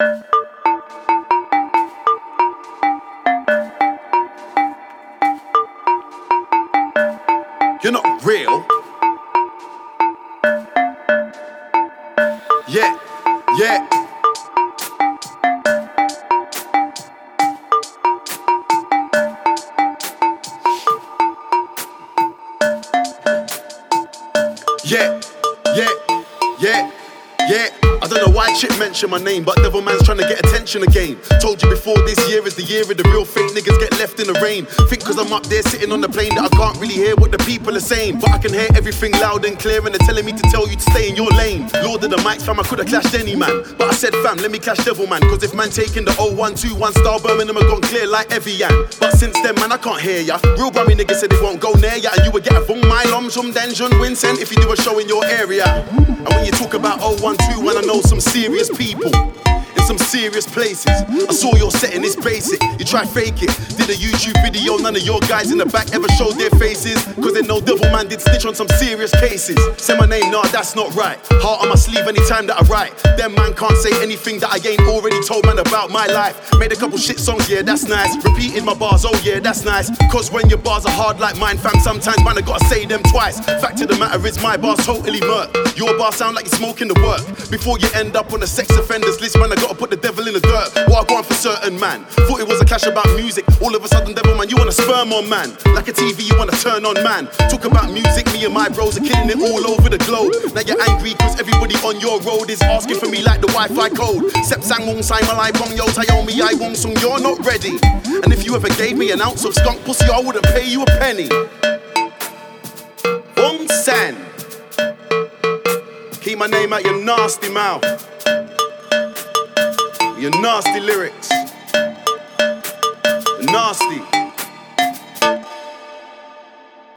You're not real. Yeah, yeah. Yeah, yeah, yeah, yeah. I don't know why Chip mentioned my name, but Devil Man's trying to get attention again. Told you before, this year is the year of the real fake niggas get left in the rain. Think cause I'm up there sitting on the plane that I can't really hear what the people are saying. But I can hear everything loud and clear, and they're telling me to tell you to stay in your lane. Lord of the mics, fam, I could have clashed any man. But I said, fam, let me clash Devil Man. Cause if man taking the 0121 star Birmingham, I gone clear like Evian. But since then, man, I can't hear ya. Real Grammy niggas said they won't go near ya, and you would get a Vung My Lom Shum Danjun Vincent if you do a show in your area. And when you talk about 0121, I know some serious people in some serious places. I saw your setting, it's basic. You try fake it. Did a YouTube video, none of your guys in the back ever showed their faces. Cause they know Devil Man did snitch on some serious cases. Say my name, nah, that's not right. Heart on my sleeve anytime that I write. Them man can't say anything that I ain't already told man about my life. Made a couple shit songs, yeah, that's nice. Repeated my bars, oh yeah, that's nice. Cause when your bars are hard like mine, fam, sometimes man, I gotta say them twice. Fact of the matter is, my bars totally murk. Your bars sound like you're smoking the work. Before you end up on the sex offenders list, man, I gotta put the devil in the dirt. What I on for certain man. Thought it was a clash about music. All of a sudden, devil man, you wanna sperm on man. Like a TV, you wanna turn on man. Talk about music, me and my bros are killing it all over the globe. Now you're angry cause everybody on your road is asking for me like the Wi-Fi code. Sep sang wong sai malai bong yo tayomi I wong sung, you're not ready. And if you ever gave me an ounce of skunk pussy, I wouldn't pay you a penny. Wong San. Keep my name out your nasty mouth. Your nasty lyrics. Nasty.